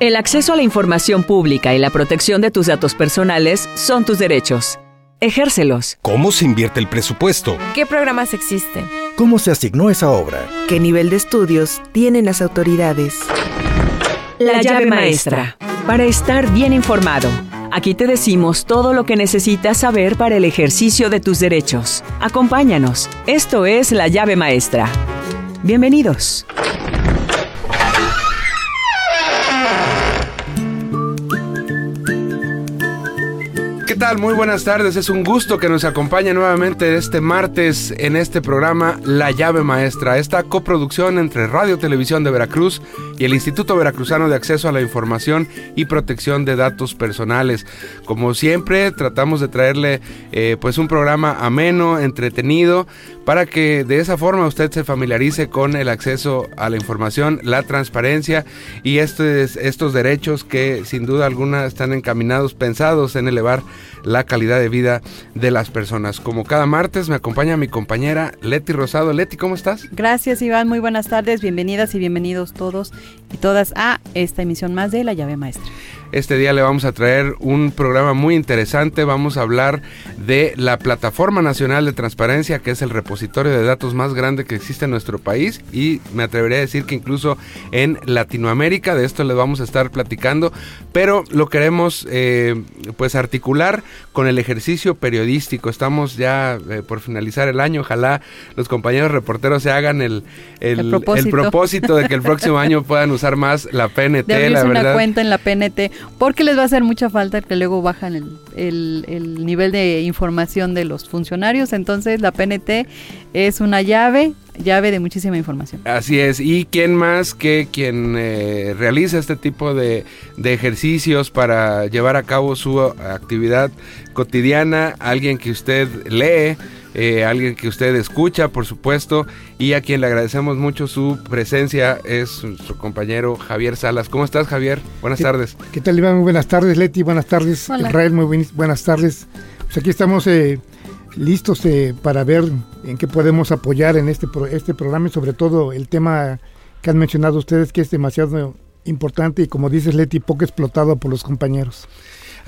El acceso a la información pública y la protección de tus datos personales son tus derechos. Ejércelos. ¿Cómo se invierte el presupuesto? ¿Qué programas existen? ¿Cómo se asignó esa obra? ¿Qué nivel de estudios tienen las autoridades? La llave maestra. Para estar bien informado. Aquí te decimos todo lo que necesitas saber para el ejercicio de tus derechos. Acompáñanos. Esto es la llave maestra. Bienvenidos. Muy buenas tardes. Es un gusto que nos acompañe nuevamente este martes en este programa La llave maestra, esta coproducción entre Radio Televisión de Veracruz y el Instituto Veracruzano de Acceso a la Información y Protección de Datos Personales. Como siempre, tratamos de traerle eh, pues un programa ameno, entretenido, para que de esa forma usted se familiarice con el acceso a la información, la transparencia y estos derechos que sin duda alguna están encaminados, pensados en elevar la calidad de vida de las personas. Como cada martes me acompaña mi compañera Leti Rosado. Leti, ¿cómo estás? Gracias Iván, muy buenas tardes, bienvenidas y bienvenidos todos y todas a esta emisión más de La llave maestra. Este día le vamos a traer un programa muy interesante. Vamos a hablar de la Plataforma Nacional de Transparencia, que es el repositorio de datos más grande que existe en nuestro país y me atrevería a decir que incluso en Latinoamérica. De esto le vamos a estar platicando, pero lo queremos eh, pues articular con el ejercicio periodístico. Estamos ya eh, por finalizar el año. Ojalá los compañeros reporteros se hagan el, el, propósito. de que el próximo año puedan usar más la PNT. De la una cuenta en la PNT porque les va a hacer mucha falta que luego bajan el, el, nivel de información de los funcionarios. Entonces la PNT es una llave llave de muchísima información. Así es, y quién más que quien eh, realiza este tipo de, de, ejercicios para llevar a cabo su actividad cotidiana, alguien que usted lee, eh, alguien que usted escucha, por supuesto, y a quien le agradecemos mucho su presencia es nuestro compañero Javier Salas. ¿Cómo estás, Javier? Buenas tardes. ¿Qué tal, Iván? Muy buenas tardes, Leti. Buenas tardes, Israel. Muy buenas tardes. Pues aquí estamos eh, listos eh, para ver en qué podemos apoyar en este, este programa y sobre todo el tema que han mencionado ustedes, que es demasiado importante y como dices, Leti, poco explotado por los compañeros.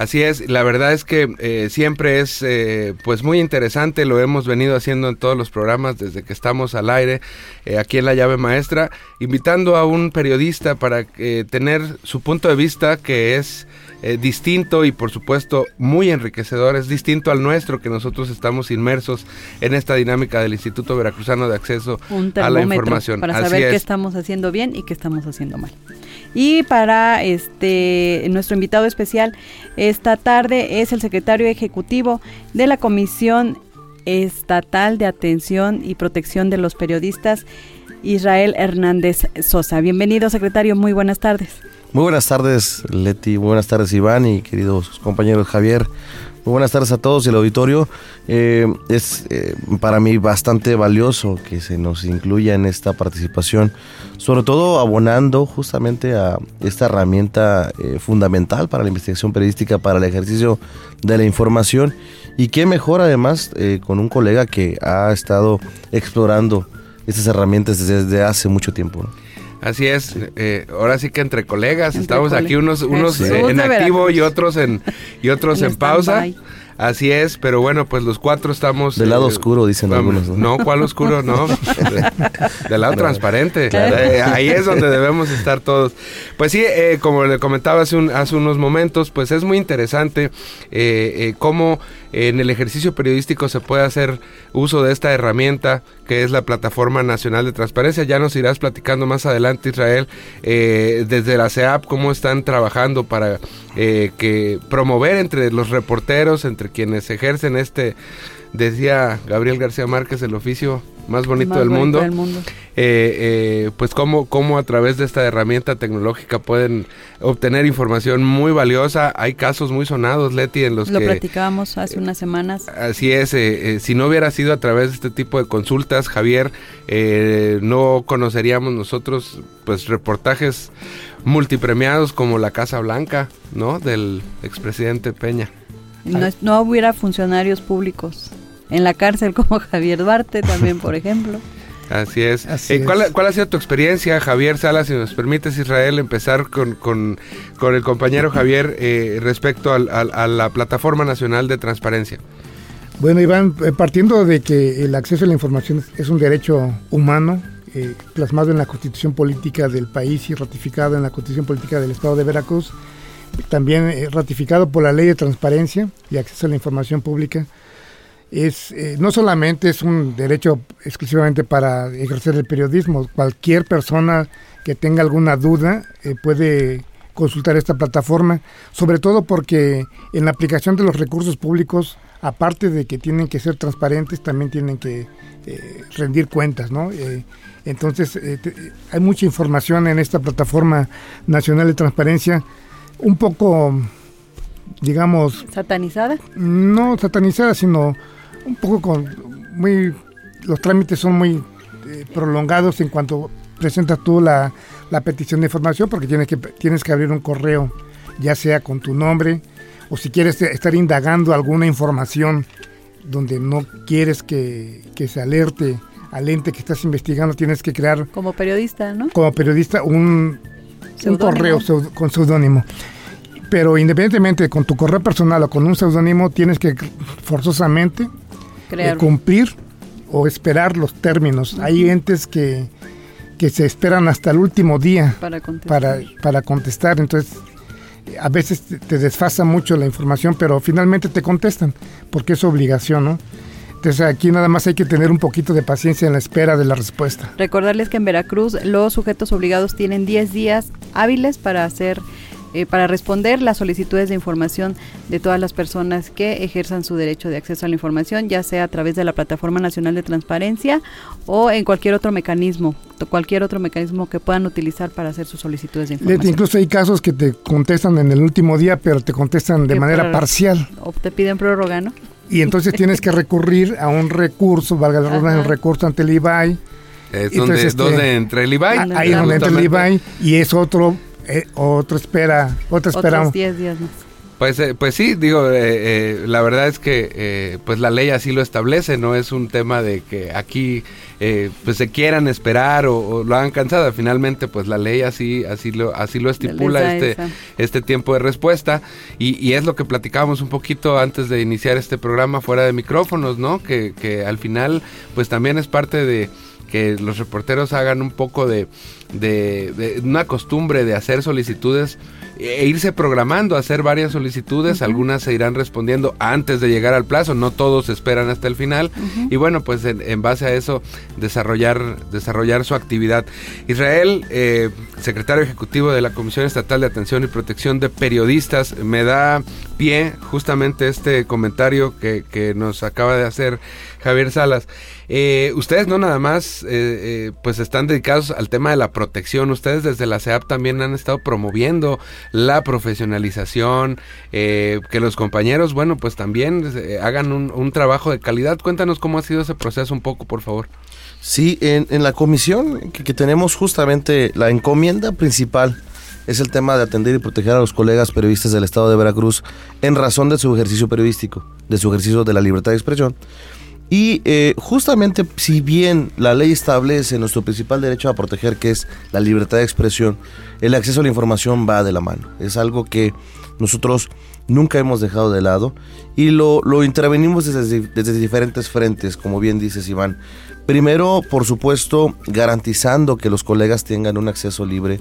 Así es, la verdad es que eh, siempre es eh, pues muy interesante, lo hemos venido haciendo en todos los programas desde que estamos al aire eh, aquí en la llave maestra, invitando a un periodista para tener su punto de vista que es distinto y por supuesto muy enriquecedor, es distinto al nuestro que nosotros estamos inmersos en esta dinámica del Instituto Veracruzano de Acceso a la Información. Para saber qué estamos haciendo bien y qué estamos haciendo mal. Y para este nuestro invitado especial esta tarde es el secretario ejecutivo de la Comisión Estatal de Atención y Protección de los Periodistas, Israel Hernández Sosa. Bienvenido, secretario. Muy buenas tardes. Muy buenas tardes, Leti. buenas tardes, Iván y queridos compañeros Javier. Muy buenas tardes a todos y el auditorio. Eh, es eh, para mí bastante valioso que se nos incluya en esta participación, sobre todo abonando justamente a esta herramienta eh, fundamental para la investigación periodística, para el ejercicio de la información. Y qué mejor además con un colega que ha estado explorando estas herramientas desde hace mucho tiempo. Así es, ahora sí que entre colegas, estamos aquí unos, unos en activo y otros en y otros en pausa. Así es, pero bueno, pues los cuatro estamos... Del lado eh, oscuro, dicen algunos. No, ¿cuál oscuro? No, del lado transparente. Eh, ahí es donde debemos estar todos. Pues sí, eh, como le comentaba hace, hace, unos momentos, pues es muy interesante cómo en el ejercicio periodístico se puede hacer uso de esta herramienta que es la Plataforma Nacional de Transparencia. Ya nos irás platicando más adelante, Israel, desde la CEAP, cómo están trabajando para que promover entre los reporteros, entre quienes ejercen este, decía Gabriel García Márquez, el oficio más bonito, del, mundo, eh, eh, pues cómo, cómo a través de esta herramienta tecnológica pueden obtener información muy valiosa. Hay casos muy sonados, Leti, en los Lo que... Lo platicábamos hace unas semanas. Así es, eh, si no hubiera sido a través de este tipo de consultas, Javier, no conoceríamos nosotros pues reportajes multipremiados como la Casa Blanca, ¿no? Del expresidente Peña. No, hubiera funcionarios públicos en la cárcel como Javier Duarte también, por ejemplo. Así es. Eh, ¿cuál, ha sido tu experiencia, Javier Salas? Si nos permites, Israel, empezar con, con, el compañero Javier eh, respecto a la Plataforma Nacional de Transparencia. Bueno, Iván, eh, partiendo de que el acceso a la información es un derecho humano, plasmado en la constitución política del país y ratificado en la constitución política del Estado de Veracruz, también ratificado por la ley de transparencia y acceso a la información pública, es eh, no solamente es un derecho exclusivamente para ejercer el periodismo, cualquier persona que tenga alguna duda eh, puede consultar esta plataforma, sobre todo porque en la aplicación de los recursos públicos, aparte de que tienen que ser transparentes, también tienen que eh, rendir cuentas, ¿no? entonces, hay mucha información en esta plataforma nacional de transparencia, un poco, digamos... ¿Satanizada? No satanizada, sino un poco con muy los trámites son muy eh, prolongados en cuanto presentas tú la, petición de información porque tienes que tienes que abrir un correo ya sea con tu nombre o si quieres estar indagando alguna información donde no quieres que, se alerte al ente que estás investigando tienes que crear como periodista no como periodista un, un correo con seudónimo. Pero independientemente con tu correo personal o con un seudónimo tienes que forzosamente cumplir o esperar los términos. Hay entes que, que se esperan hasta el último día para contestar. Para, contestar. Entonces, a veces te desfasa mucho la información, pero finalmente te contestan, porque es obligación, ¿no? Entonces aquí nada más hay que tener un poquito de paciencia en la espera de la respuesta. Recordarles que en Veracruz los sujetos obligados tienen 10 días hábiles para hacer eh, para responder las solicitudes de información de todas las personas que ejerzan su derecho de acceso a la información, ya sea a través de la Plataforma Nacional de Transparencia o en cualquier otro mecanismo, cualquier otro mecanismo que puedan utilizar para hacer sus solicitudes de información. Incluso hay casos que te contestan en el último día, pero te contestan de manera parcial. O te piden prórroga, ¿no? Y entonces tienes que recurrir a un recurso, valga la redundancia, un recurso ante el IBAI. Es donde, este, donde entre el IBAI. Ahí donde entra el IBAI y es otro eh, otro espera, otro esperamos. 10 días más. Pues, eh, pues sí, digo, eh, la verdad es que pues la ley así lo establece, no es un tema de que aquí pues se quieran esperar o, lo hagan cansado, finalmente pues la ley así así lo así lo estipula este este tiempo de respuesta y, y, es lo que platicábamos un poquito antes de iniciar este programa fuera de micrófonos, ¿no? Que, que al final pues también es parte de que los reporteros hagan un poco de, de, una costumbre de hacer solicitudes e irse programando a hacer varias solicitudes, algunas se irán respondiendo antes de llegar al plazo, no todos esperan hasta el final y bueno, pues en, base a eso desarrollar, desarrollar su actividad. Israel, eh, secretario ejecutivo de la Comisión Estatal de Atención y Protección de Periodistas, me da pie justamente este comentario que, que nos acaba de hacer Javier Salas. Eh, ustedes no nada más, eh, eh, pues están dedicados al tema de la protección. Ustedes desde la CEAP también han estado promoviendo la profesionalización, que los compañeros, bueno, pues también hagan un, trabajo de calidad. Cuéntanos cómo ha sido ese proceso un poco, por favor. Sí, en, la comisión que, tenemos justamente la encomienda principal es el tema de atender y proteger a los colegas periodistas del Estado de Veracruz en razón de su ejercicio periodístico, de su ejercicio de la libertad de expresión. Y eh, justamente, si bien la ley establece nuestro principal derecho a proteger, que es la libertad de expresión, el acceso a la información va de la mano. Es algo que nosotros nunca hemos dejado de lado y lo, lo intervenimos desde, desde, diferentes frentes, como bien dices Iván. Primero, por supuesto, garantizando que los colegas tengan un acceso libre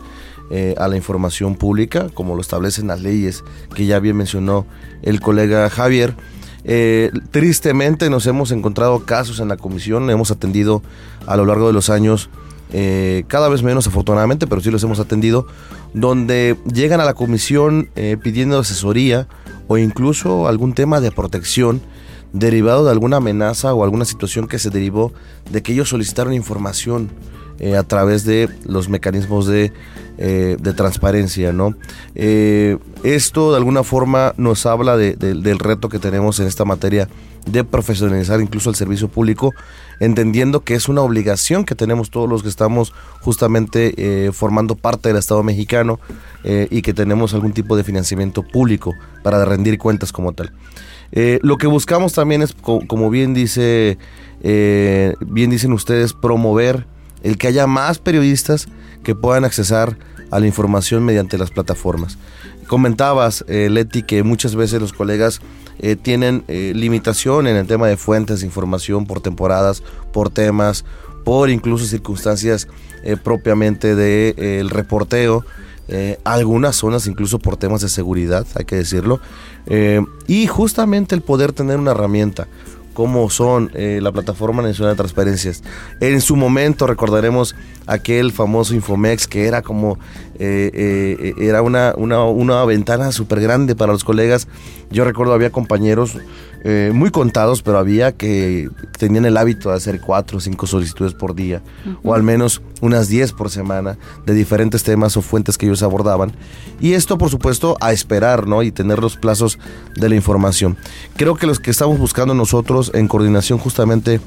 eh, a la información pública, como lo establecen las leyes que ya bien mencionó el colega Javier. Eh, tristemente nos hemos encontrado casos en la comisión, hemos atendido a lo largo de los años, eh, cada vez menos afortunadamente, pero sí los hemos atendido, donde llegan a la comisión eh, pidiendo asesoría o incluso algún tema de protección derivado de alguna amenaza o alguna situación que se derivó de que ellos solicitaron información eh, a través de los mecanismos de, eh, transparencia. ¿no? Eh, esto de alguna forma nos habla del reto que tenemos en esta materia de profesionalizar incluso el servicio público, entendiendo que es una obligación que tenemos todos los que estamos justamente formando parte del Estado mexicano y que tenemos algún tipo de financiamiento público para rendir cuentas como tal. Lo que buscamos también es, como bien dice, bien dicen ustedes, promover el que haya más periodistas que puedan accesar a la información mediante las plataformas. Comentabas, eh, Leti, que muchas veces los colegas eh, tienen eh, limitación en el tema de fuentes de información por temporadas, por temas, por incluso circunstancias propiamente del de, el reporteo. algunas zonas incluso por temas de seguridad, hay que decirlo. y justamente el poder tener una herramienta como son la Plataforma Nacional de Transparencias. En su momento recordaremos aquel famoso Infomex que era como eh, eh, era una, una, una ventana súper grande para los colegas. Yo recuerdo había compañeros eh, muy contados, pero había que tenían el hábito de hacer cuatro o cinco solicitudes por día, o al menos unas diez por semana, de diferentes temas o fuentes que ellos abordaban. Y esto, por supuesto, a esperar, ¿no? Y tener los plazos de la información. Creo que los que estamos buscando nosotros, en coordinación justamente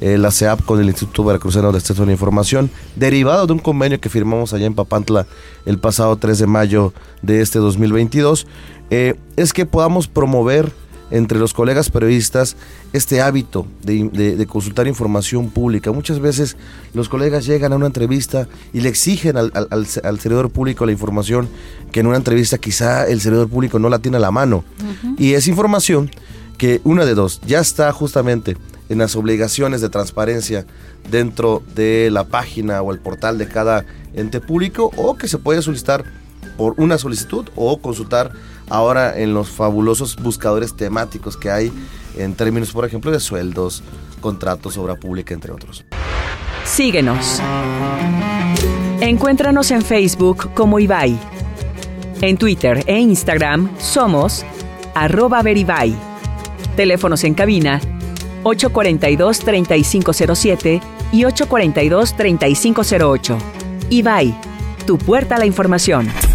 la CEAP con el Instituto Veracruzano de Acceso a la Información, derivado de un convenio que firmamos allá en Papantla el pasado 3 de mayo de este 2022, eh, es que podamos promover entre los colegas periodistas este hábito de, consultar información pública. Muchas veces los colegas llegan a una entrevista y le exigen al, servidor público la información que en una entrevista quizá el servidor público no la tiene a la mano. Y es información que una de dos ya está justamente en las obligaciones de transparencia dentro de la página o el portal de cada ente público o que se puede solicitar por una solicitud o consultar ahora en los fabulosos buscadores temáticos que hay en términos, por ejemplo, de sueldos, contratos, obra pública, entre otros. Síguenos. Encuéntranos en Facebook como Ibai. En Twitter e Instagram somos arroba veribay. Teléfonos en cabina 842-3507 y 842-3508. Ibai, tu puerta a la información.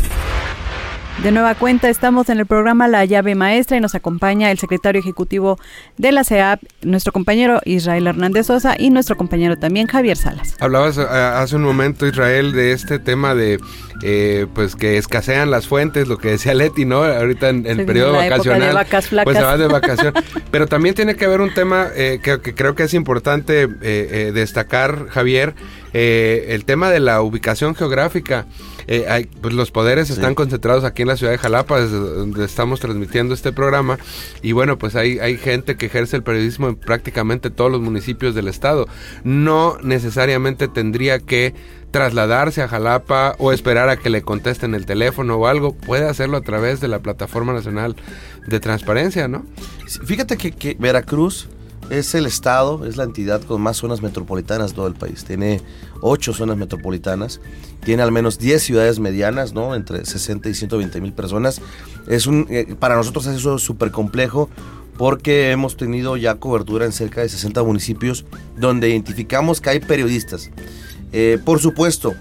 De nueva cuenta, estamos en el programa La llave maestra y nos acompaña el secretario ejecutivo de la CEAP, nuestro compañero Israel Hernández Sosa y nuestro compañero también Javier Salas. Hablabas eh, hace un momento, Israel, de este tema de eh, pues que escasean las fuentes, lo que decía Leti, ¿no? Ahorita en el periodo vacacional. Vacas pues se va de vacación. Pero también tiene que haber un tema eh, que, creo que es importante destacar, Javier, el tema de la ubicación geográfica. Eh, hay, pues los poderes están concentrados aquí en la ciudad de Jalapa, desde donde estamos transmitiendo este programa. Y bueno, pues hay, hay gente que ejerce el periodismo en prácticamente todos los municipios del estado. No necesariamente tendría que trasladarse a Jalapa o esperar a que le contesten el teléfono o algo, puede hacerlo a través de la Plataforma Nacional de Transparencia, ¿no? Fíjate que, que Veracruz es el estado, es la entidad con más zonas metropolitanas de todo el país. Tiene ocho zonas metropolitanas, tiene al menos 10 ciudades medianas, ¿no? Entre 60 y 120 mil personas. Es un, eh, para nosotros eso es súper complejo porque hemos tenido ya cobertura en cerca de 60 municipios donde identificamos que hay periodistas. Eh, por supuesto,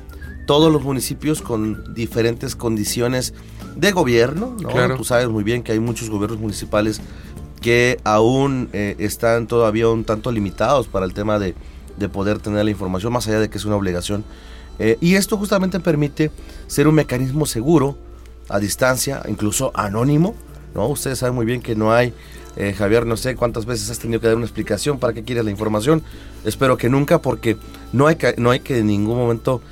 todos los municipios con diferentes condiciones de gobierno, ¿no? Tú sabes muy bien que hay muchos gobiernos municipales que aún eh, están todavía un tanto limitados para el tema de de poder tener la información, más allá de que es una obligación. Eh, y esto justamente permite ser un mecanismo seguro, a distancia, incluso anónimo. ¿no? Ustedes saben muy bien que no hay, eh, Javier, no sé cuántas veces has tenido que dar una explicación para qué quieres la información. Espero que nunca, porque no hay que, no hay que en ningún momento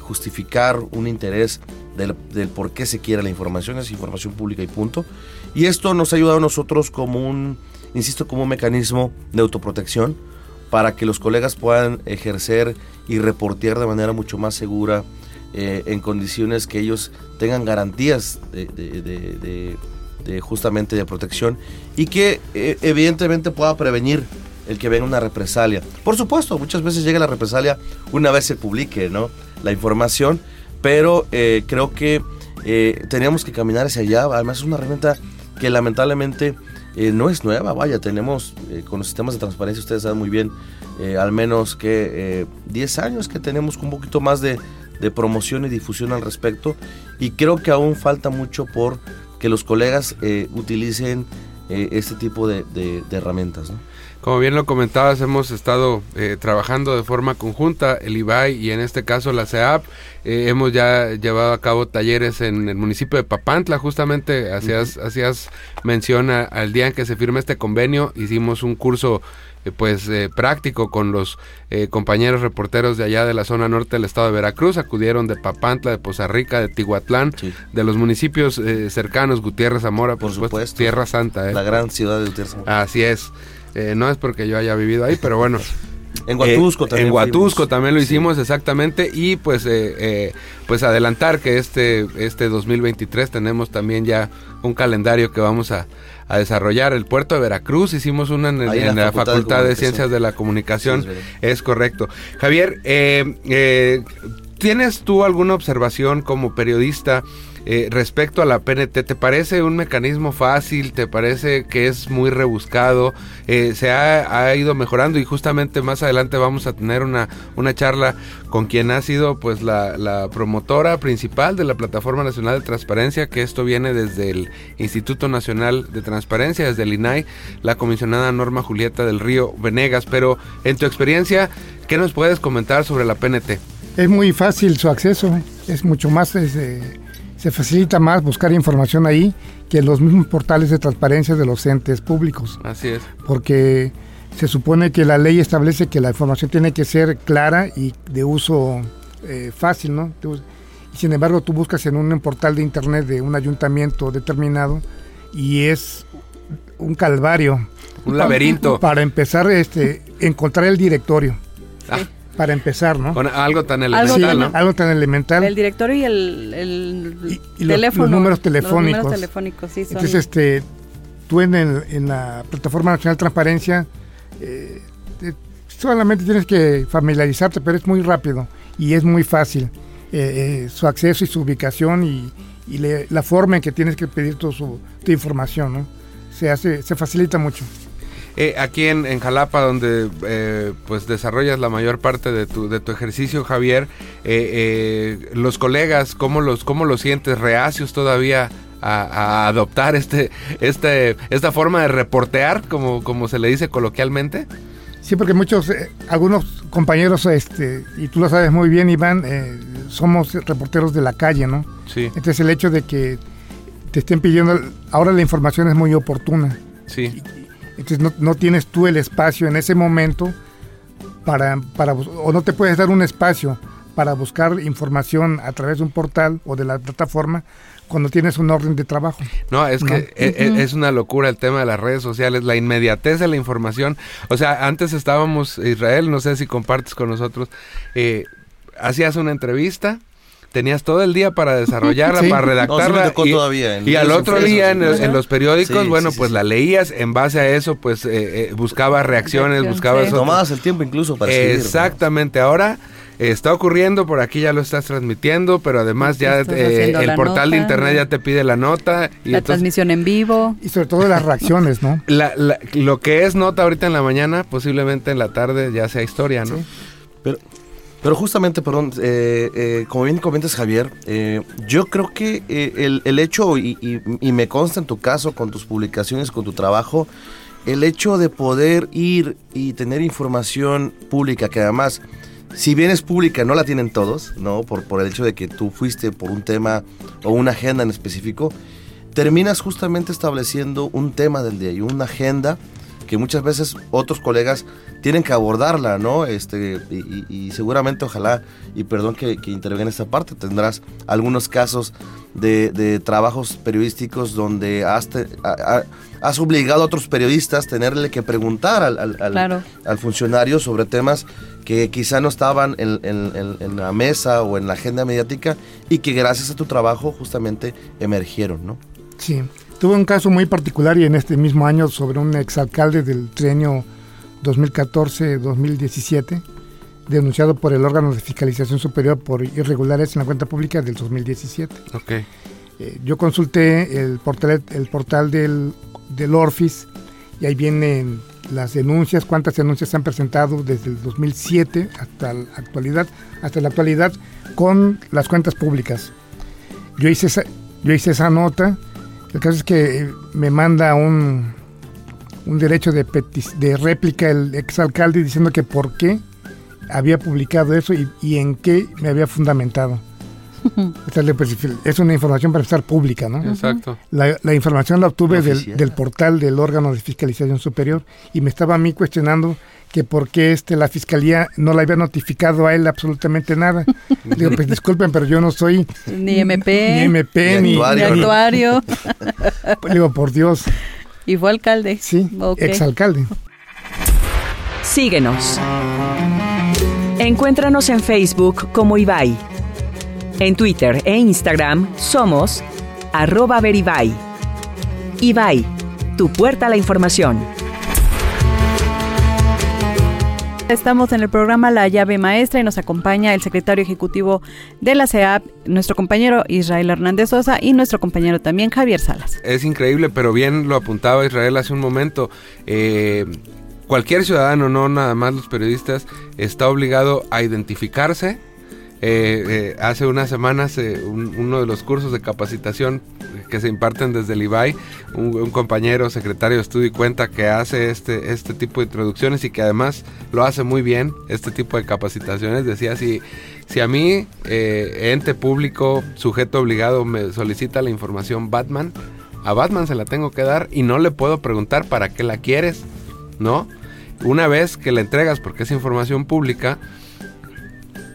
justificar un interés del, del, por qué se quiere la información. Es información pública y punto. Y esto nos ha ayudado a nosotros como un, insisto, como un mecanismo de autoprotección para que los colegas puedan ejercer y reportear de manera mucho más segura eh, en condiciones que ellos tengan garantías de, justamente de protección y que eh, evidentemente pueda prevenir el que venga una represalia. Por supuesto, muchas veces llega la represalia una vez se publique ¿no? la información, pero eh, creo que teníamos que caminar hacia allá. Además es una herramienta que lamentablemente eh, no es nueva, vaya, tenemos eh, con los sistemas de transparencia, ustedes saben muy bien, eh, al menos que 10 años que tenemos un poquito más de, promoción y difusión al respecto y creo que aún falta mucho por que los colegas utilicen este tipo de, herramientas. Como bien lo comentabas, hemos estado eh, trabajando de forma conjunta, el IBAI y en este caso la CEAP. Eh, hemos ya llevado a cabo talleres en el municipio de Papantla, justamente hacías, hacías mención al día en que se firma este convenio, hicimos un curso eh, pues práctico con los compañeros reporteros de allá de la zona norte del estado de Veracruz, acudieron de Papantla, de Poza Rica, de Tihuatlán, de los municipios cercanos, Gutiérrez, Zamora, por, supuesto, Tierra Santa. La gran ciudad de Gutiérrez Zamora. Así es. Eh, no es porque yo haya vivido ahí, pero bueno. En Huatusco eh, también. En Huatusco también lo hicimos exactamente y pues eh, pues adelantar que este este 2023 tenemos también ya un calendario que vamos a, desarrollar. El puerto de Veracruz hicimos una en, la, Facultad, de, Ciencias de la Comunicación. es, correcto. Javier, ¿tienes tú alguna observación como periodista? Eh, respecto a la PNT, ¿te parece un mecanismo fácil? ¿Te parece que es muy rebuscado? Eh, se ha, ido mejorando y justamente más adelante vamos a tener una, una charla con quien ha sido pues la, la, promotora principal de la Plataforma Nacional de Transparencia, que esto viene desde el Instituto Nacional de Transparencia, desde el INAI, la comisionada Norma Julieta del Río Venegas. Pero en tu experiencia, ¿qué nos puedes comentar sobre la PNT? Es muy fácil su acceso, es mucho más... Este, se facilita más buscar información ahí que en los mismos portales de transparencia de los entes públicos. Así es. Porque se supone que la ley establece que la información tiene que ser clara y de uso eh, fácil, ¿no? Y sin embargo, tú buscas en un portal de internet de un ayuntamiento determinado y es un calvario. Un laberinto. Para empezar, este, encontrar el directorio. Ah para empezar, ¿no? Con algo tan elemental, ¿no? Algo tan elemental. El directorio y el, teléfono. Los, números telefónicos. Los números telefónicos, sí. Son Entonces, este, tú en, el, en la Plataforma Nacional de Transparencia eh, solamente tienes que familiarizarte, pero es muy rápido y es muy fácil eh, eh, su acceso y su ubicación y, la forma en que tienes que pedir tu, su, tu información, ¿no? Se hace, se facilita mucho. Eh, aquí en, en, Jalapa, donde eh, pues desarrollas la mayor parte de tu, de tu ejercicio, Javier, eh, los colegas, ¿cómo los, ¿cómo los sientes? ¿Reacios todavía a, adoptar este, este, esta forma de reportear, como, como se le dice coloquialmente? Sí, porque muchos, algunos compañeros, este, y tú lo sabes muy bien, Iván, somos reporteros de la calle, ¿no? Sí. Entonces el hecho de que te estén pidiendo, ahora la información es muy oportuna. Sí. Entonces no, no, tienes tú el espacio en ese momento para, para, o no te puedes dar un espacio para buscar información a través de un portal o de la plataforma cuando tienes un orden de trabajo. No, es que e, e, es, una locura el tema de las redes sociales, la inmediatez de la información. O sea, antes estábamos, Israel, no sé si compartes con nosotros, eh, hacías una entrevista, tenías todo el día para desarrollarla, para redactarla. y, al otro día en, los periódicos, bueno, pues la leías, en base a eso, pues eh, eh, buscaba reacciones, buscaba... Eso. Tomabas el tiempo incluso para escribir. Exactamente, ahora está ocurriendo, por aquí ya lo estás transmitiendo, pero además ya eh, el portal de internet ya te pide la nota. Y la transmisión en vivo. Y sobre todo las reacciones, ¿no? lo que es nota ahorita en la mañana, posiblemente en la tarde ya sea historia, ¿no? Pero pero justamente, perdón, eh, eh, como bien comentas Javier, eh, yo creo que el, el, hecho, y, y, me consta en tu caso, con tus publicaciones, con tu trabajo, el hecho de poder ir y tener información pública, que además, si bien es pública, no la tienen todos, ¿no? Por, por el hecho de que tú fuiste por un tema o una agenda en específico, terminas justamente estableciendo un tema del día y una agenda que muchas veces otros colegas tienen que abordarla, ¿no? Este, y, seguramente, ojalá, y perdón que, que, intervenga en esta parte, tendrás algunos casos de, trabajos periodísticos donde has, has, obligado a otros periodistas a tenerle que preguntar al, al, funcionario sobre temas que quizá no estaban en, en, la mesa o en la agenda mediática y que gracias a tu trabajo justamente emergieron, ¿no? Sí. Tuve un caso muy particular y en este mismo año sobre un exalcalde del trienio 2014-2017, denunciado por el órgano de fiscalización superior por irregulares en la cuenta pública del 2017. Okay. Eh, yo consulté el portal, el portal del, del Orfis y ahí vienen las denuncias, cuántas denuncias se han presentado desde el 2007 hasta la actualidad, hasta la actualidad con las cuentas públicas. Yo hice yo hice esa nota el caso es que me manda un, un derecho de, de réplica el exalcalde diciendo que por qué había publicado eso y, en qué me había fundamentado. Pues, es una información para estar pública, ¿no? Exacto. La, información la obtuve del, del, portal del órgano de fiscalización superior y me estaba a mí cuestionando que por qué este, la fiscalía no le había notificado a él absolutamente nada. Digo, pues disculpen, pero yo no soy ni MP, ni, MP, ni, actuario. Pues, digo, por Dios. Y fue alcalde. Sí, exalcalde. Síguenos. Encuéntranos en Facebook como Ibai. En Twitter e Instagram somos arroba veribai. Ibai, tu puerta a la información. Estamos en el programa La llave maestra y nos acompaña el secretario ejecutivo de la CEAP, nuestro compañero Israel Hernández Sosa y nuestro compañero también Javier Salas. Es increíble, pero bien lo apuntaba Israel hace un momento. Eh, cualquier ciudadano, no nada más los periodistas, está obligado a identificarse eh, eh, hace unas semanas eh, uno de los cursos de capacitación que se imparten desde el IBAI, un, compañero secretario de estudio y cuenta que hace este, este tipo de introducciones y que además lo hace muy bien, este tipo de capacitaciones. Decía, si, si a mí, ente público, sujeto obligado, me solicita la información Batman, a Batman se la tengo que dar y no le puedo preguntar para qué la quieres, ¿no? Una vez que la entregas, porque es información pública,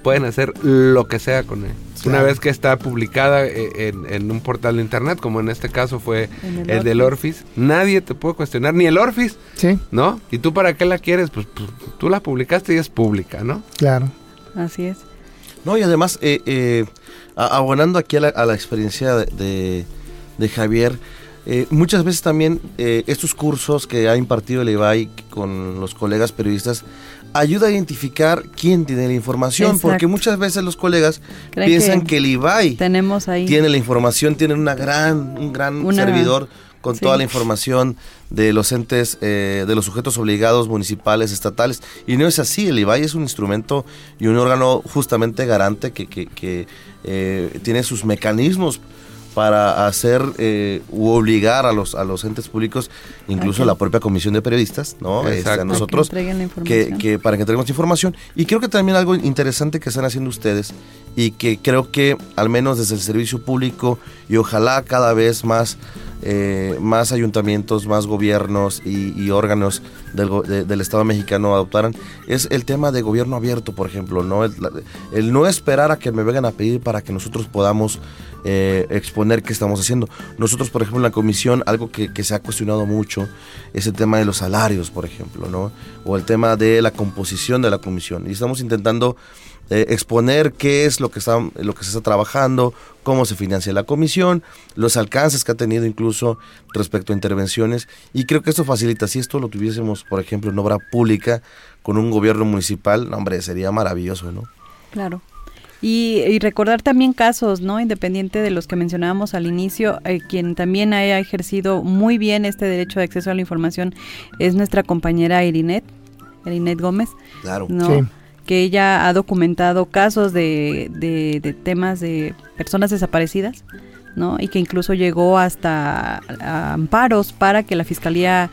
pueden hacer lo que sea con él. Una vez que está publicada eh, en, un portal de internet, como en este caso fue el, del Orfis, nadie te puede cuestionar, ni el Orfis. Sí. ¿No? ¿Y tú para qué la quieres? Pues, pues tú la publicaste y es pública, ¿no? Claro. Así es. No, y además, eh, eh, abonando aquí a la, experiencia de, Javier, muchas veces también estos cursos que ha impartido el IBAI con los colegas periodistas ayuda a identificar quién tiene la información, porque muchas veces los colegas piensan que, el IBAI tenemos ahí. tiene la información, tiene una gran, un gran servidor con toda la información de los entes, eh, de los sujetos obligados municipales, estatales. Y no es así, el IBAI es un instrumento y un órgano justamente garante que, que, eh, tiene sus mecanismos para hacer eh, u obligar a los a los entes públicos, incluso a la propia comisión de periodistas, ¿no? Este, a nosotros que, que, para que entreguemos información. Y creo que también algo interesante que están haciendo ustedes y que creo que al menos desde el servicio público y ojalá cada vez más eh, más ayuntamientos, más gobiernos y, órganos del, del, Estado mexicano adoptaran, es el tema de gobierno abierto, por ejemplo, ¿no? El, no esperar a que me vengan a pedir para que nosotros podamos eh, exponer qué estamos haciendo. Nosotros, por ejemplo, en la comisión, algo que, que, se ha cuestionado mucho es el tema de los salarios, por ejemplo, ¿no? O el tema de la composición de la comisión. Y estamos intentando eh, exponer qué es lo que, está, lo que se está trabajando, cómo se financia la comisión, los alcances que ha tenido incluso respecto a intervenciones. Y creo que esto facilita, si esto lo tuviésemos, por ejemplo, en obra pública, con un gobierno municipal, hombre, sería maravilloso, ¿no? Claro. Y, recordar también casos, ¿no? Independiente de los que mencionábamos al inicio, eh, quien también haya ejercido muy bien este derecho de acceso a la información es nuestra compañera Irinet, Irinet Gómez. Claro. ¿no? Que ella ha documentado casos de, de, temas de personas desaparecidas, ¿no? Y que incluso llegó hasta amparos para que la Fiscalía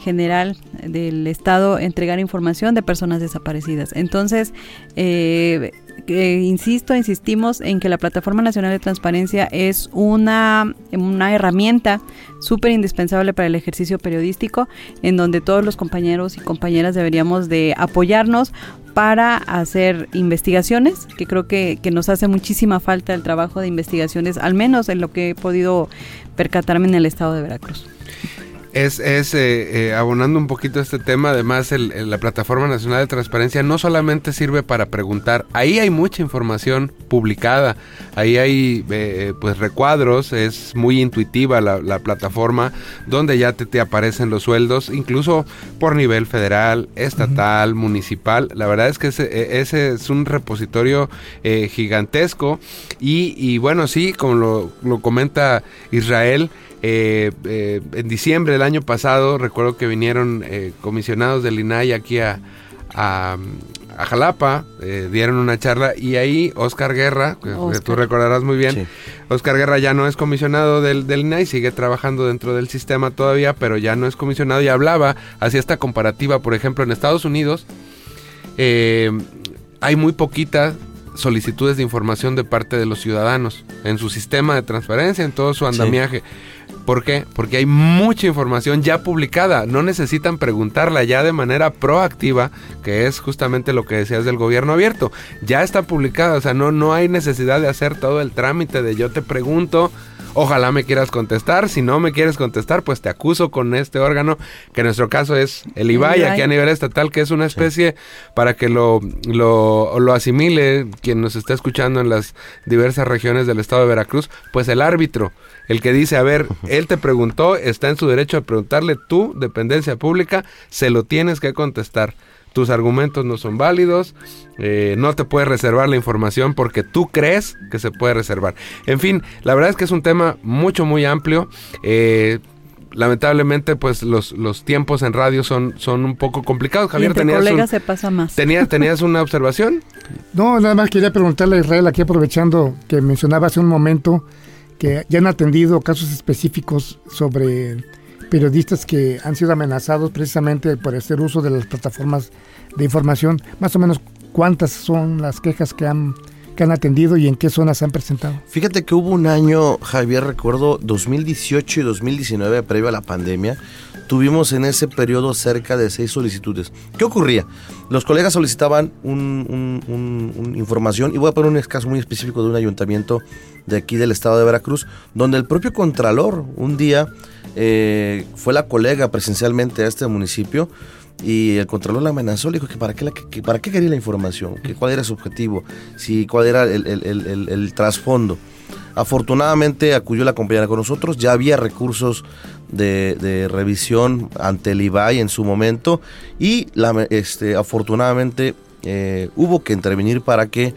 General del Estado entregara información de personas desaparecidas. Entonces, eh, insisto, insistimos en que la Plataforma Nacional de Transparencia es una, una herramienta súper indispensable para el ejercicio periodístico, en donde todos los compañeros y compañeras deberíamos de apoyarnos para hacer investigaciones, que creo que, que, nos hace muchísima falta el trabajo de investigaciones, al menos en lo que he podido percatarme en el estado de Veracruz. Es, es eh, eh, abonando un poquito este tema, además el, la Plataforma Nacional de Transparencia no solamente sirve para preguntar, ahí hay mucha información publicada, ahí hay eh, pues recuadros, es muy intuitiva la, la plataforma donde ya te, te, aparecen los sueldos, incluso por nivel federal, estatal, municipal, la verdad es que ese, e, ese es un repositorio gigantesco y, y, bueno, sí, como lo, lo comenta Israel, eh, eh, en diciembre del año pasado recuerdo que vinieron eh, comisionados del INAI aquí a, a Jalapa, eh, dieron una charla y ahí Oscar Guerra, que, que tú recordarás muy bien, Sí. Oscar Guerra ya no es comisionado del, del INAI, sigue trabajando dentro del sistema todavía, pero ya no es comisionado y hablaba, hacía esta comparativa, por ejemplo, en Estados Unidos eh, hay muy poquitas solicitudes de información de parte de los ciudadanos en su sistema de transparencia, en todo su andamiaje. ¿Por qué? Porque hay mucha información ya publicada, no necesitan preguntarla ya de manera proactiva, que es justamente lo que decías del gobierno abierto. Ya está publicada, o sea, no, no hay necesidad de hacer todo el trámite de yo te pregunto, ojalá me quieras contestar, si no me quieres contestar, pues te acuso con este órgano, que en nuestro caso es el IBAI, IBAI. aquí a nivel estatal, que es una especie para que lo, lo, lo asimile quien nos está escuchando en las diversas regiones del estado de Veracruz, pues el árbitro, el que dice, a ver, él te preguntó, está en su derecho a preguntarle, tú, dependencia pública, se lo tienes que contestar. Tus argumentos no son válidos, eh, no te puedes reservar la información porque tú crees que se puede reservar. En fin, la verdad es que es un tema mucho, muy amplio. Eh, lamentablemente, pues los, los tiempos en radio son, son un poco complicados. Y Javier, entre tenías, colegas un- se pasa más. tenía- ¿tenías una observación? No, nada más quería preguntarle a Israel, aquí aprovechando que mencionaba hace un momento que ya han atendido casos específicos sobre periodistas que han sido amenazados precisamente por hacer uso de las plataformas de información. Más o menos, ¿cuántas son las quejas que han, que han atendido y en qué zonas se han presentado? Fíjate que hubo un año, Javier, recuerdo 2018 y 2019, previo a la pandemia, tuvimos en ese periodo cerca de seis solicitudes. ¿Qué ocurría? Los colegas solicitaban un, un- un- información, y voy a poner un caso muy específico de un ayuntamiento de aquí del estado de Veracruz, donde el propio Contralor un día eh, fue la colega presencialmente a este municipio y el Contralor la amenazó, le dijo que para qué, la- que- para qué quería la información, que cuál era su objetivo, si, cuál era el, trasfondo. Afortunadamente acudió la compañera con nosotros, ya había recursos de, revisión ante el IBAI en su momento y este, afortunadamente eh, hubo que intervenir para que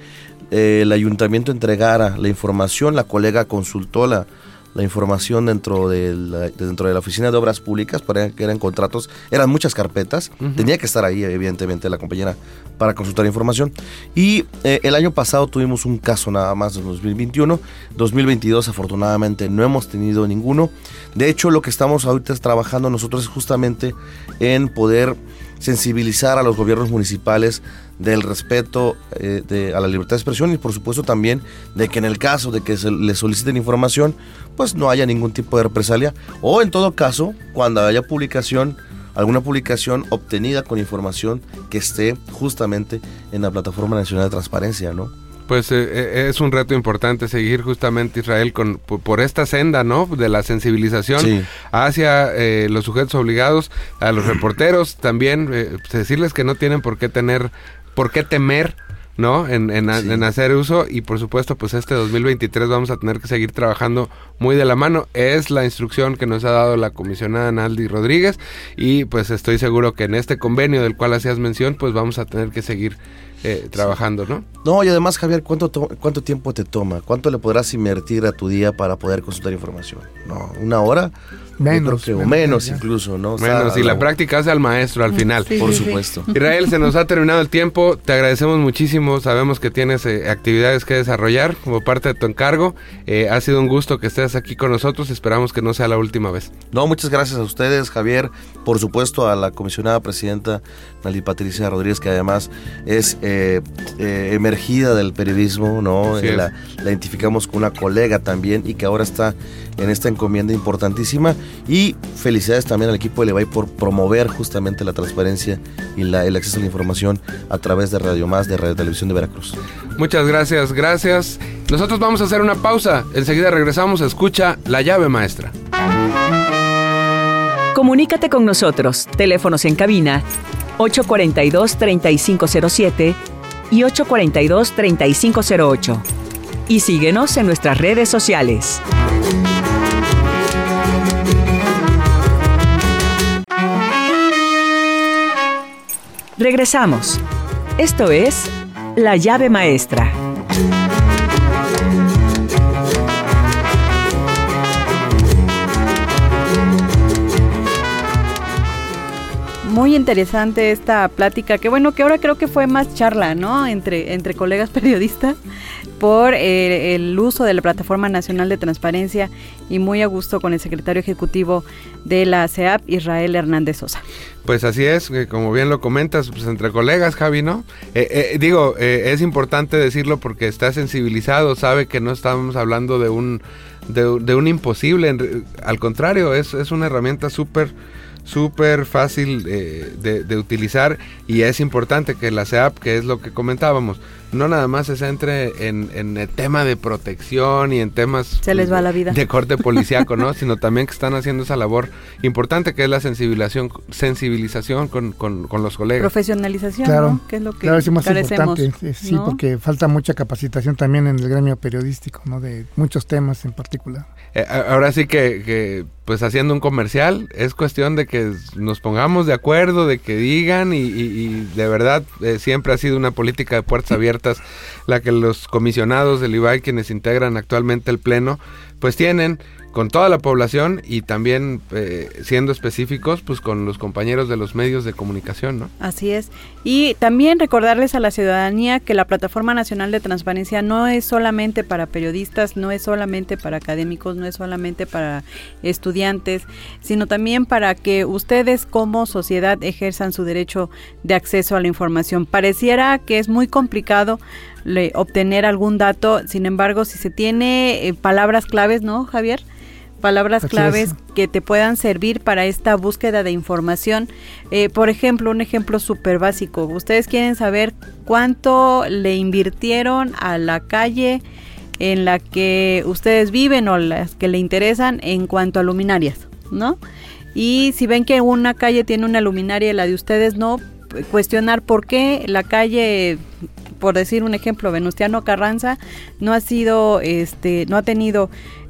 eh, el ayuntamiento entregara la información, la colega consultó la, la información dentro de la, dentro de la oficina de obras públicas para que eran contratos, eran muchas carpetas, tenía que estar ahí evidentemente la compañera para consultar información. Y eh, el año pasado tuvimos un caso nada más en 2021, 2022 afortunadamente no hemos tenido ninguno, de hecho lo que estamos ahorita trabajando nosotros es justamente en poder sensibilizar a los gobiernos municipales del respeto eh, de- a la libertad de expresión y por supuesto también de que en el caso de que se les soliciten información pues no haya ningún tipo de represalia o en todo caso cuando haya publicación alguna publicación obtenida con información que esté justamente en la plataforma nacional de transparencia no Pues eh, eh, es un reto importante seguir justamente Israel con por, por esta senda, ¿no? De la sensibilización Sí. hacia eh, los sujetos obligados, a los reporteros también, eh, pues, decirles que no tienen por qué tener, por qué temer, ¿no? En, en, a- Sí. en hacer uso y por supuesto pues este 2023 vamos a tener que seguir trabajando muy de la mano. Es la instrucción que nos ha dado la comisionada Naldi Rodríguez y pues estoy seguro que en este convenio del cual hacías mención pues vamos a tener que seguir eh, trabajando, ¿no? No, y además, Javier, ¿cuánto, to- ¿cuánto tiempo te toma? ¿Cuánto le podrás invertir a tu día para poder consultar información? No, una hora. Menos, o menos, incluso, ¿no? O sea, Menos, y la práctica hace al maestro al final. Sí, Por sí, sí. supuesto. Israel, se nos ha terminado el tiempo. Te agradecemos muchísimo. Sabemos que tienes eh, actividades que desarrollar como parte de tu encargo. Eh, ha sido un gusto que estés aquí con nosotros. Esperamos que no sea la última vez. No, muchas gracias a ustedes, Javier. Por supuesto, a la comisionada presidenta, Nali Patricia Rodríguez, que además es eh, eh, emergida del periodismo, ¿no? Eh, la, la identificamos con una colega también y que ahora está en esta encomienda importantísima. Y felicidades también al equipo de Levay por promover justamente la transparencia y la- el acceso a la información a través de Radio Más, de Radio Televisión de Veracruz. Muchas gracias, gracias. Nosotros vamos a hacer una pausa. Enseguida regresamos. Escucha la llave maestra. Comunícate con nosotros. Teléfonos en cabina 842-3507 y 842-3508. Y síguenos en nuestras redes sociales. Regresamos. Esto es La llave maestra. Muy interesante esta plática, que bueno, que ahora creo que fue más charla, ¿no? Entre, entre colegas periodistas por eh, el uso de la Plataforma Nacional de Transparencia y muy a gusto con el secretario ejecutivo de la CEAP, Israel Hernández Sosa. Pues así es, como bien lo comentas, pues entre colegas, Javi, ¿no? Eh, eh, digo, es importante decirlo porque está sensibilizado, sabe que no estamos hablando de un, de, un imposible, al contrario, es, es una herramienta súper súper fácil de, de, utilizar y es importante que la CEAP, que es lo que comentábamos, no nada más se centre en, en el tema de protección y en temas se les va la vida. de corte policiaco, ¿no? sino también que están haciendo esa labor importante que es la sensibilización sensibilización con, con, los colegas. Profesionalización, claro, ¿no? Que es lo que claro, es más importante, sí, porque falta mucha capacitación también en el gremio periodístico, ¿no? De muchos temas en particular. Eh, ahora sí que, que, pues haciendo un comercial, es cuestión de que nos pongamos de acuerdo, de que digan y, y, de verdad eh, siempre ha sido una política de puertas abiertas la que los comisionados del IBAI, quienes integran actualmente el Pleno, pues tienen con toda la población y también eh, siendo específicos pues con los compañeros de los medios de comunicación, ¿no? Así es. Y también recordarles a la ciudadanía que la Plataforma Nacional de Transparencia no es solamente para periodistas, no es solamente para académicos, no es solamente para estudiantes, sino también para que ustedes como sociedad ejerzan su derecho de acceso a la información. Pareciera que es muy complicado obtener algún dato, sin embargo, si se tiene eh, palabras claves, ¿no, Javier? Palabras claves que te puedan servir para esta búsqueda de información. Eh, por ejemplo, un ejemplo súper básico. Ustedes quieren saber cuánto le invirtieron a la calle en la que ustedes viven o las que le interesan en cuanto a luminarias, ¿no? Y si ven que una calle tiene una luminaria y la de ustedes no, cuestionar por qué la calle por decir un ejemplo, Venustiano Carranza no ha sido, este, no ha tenido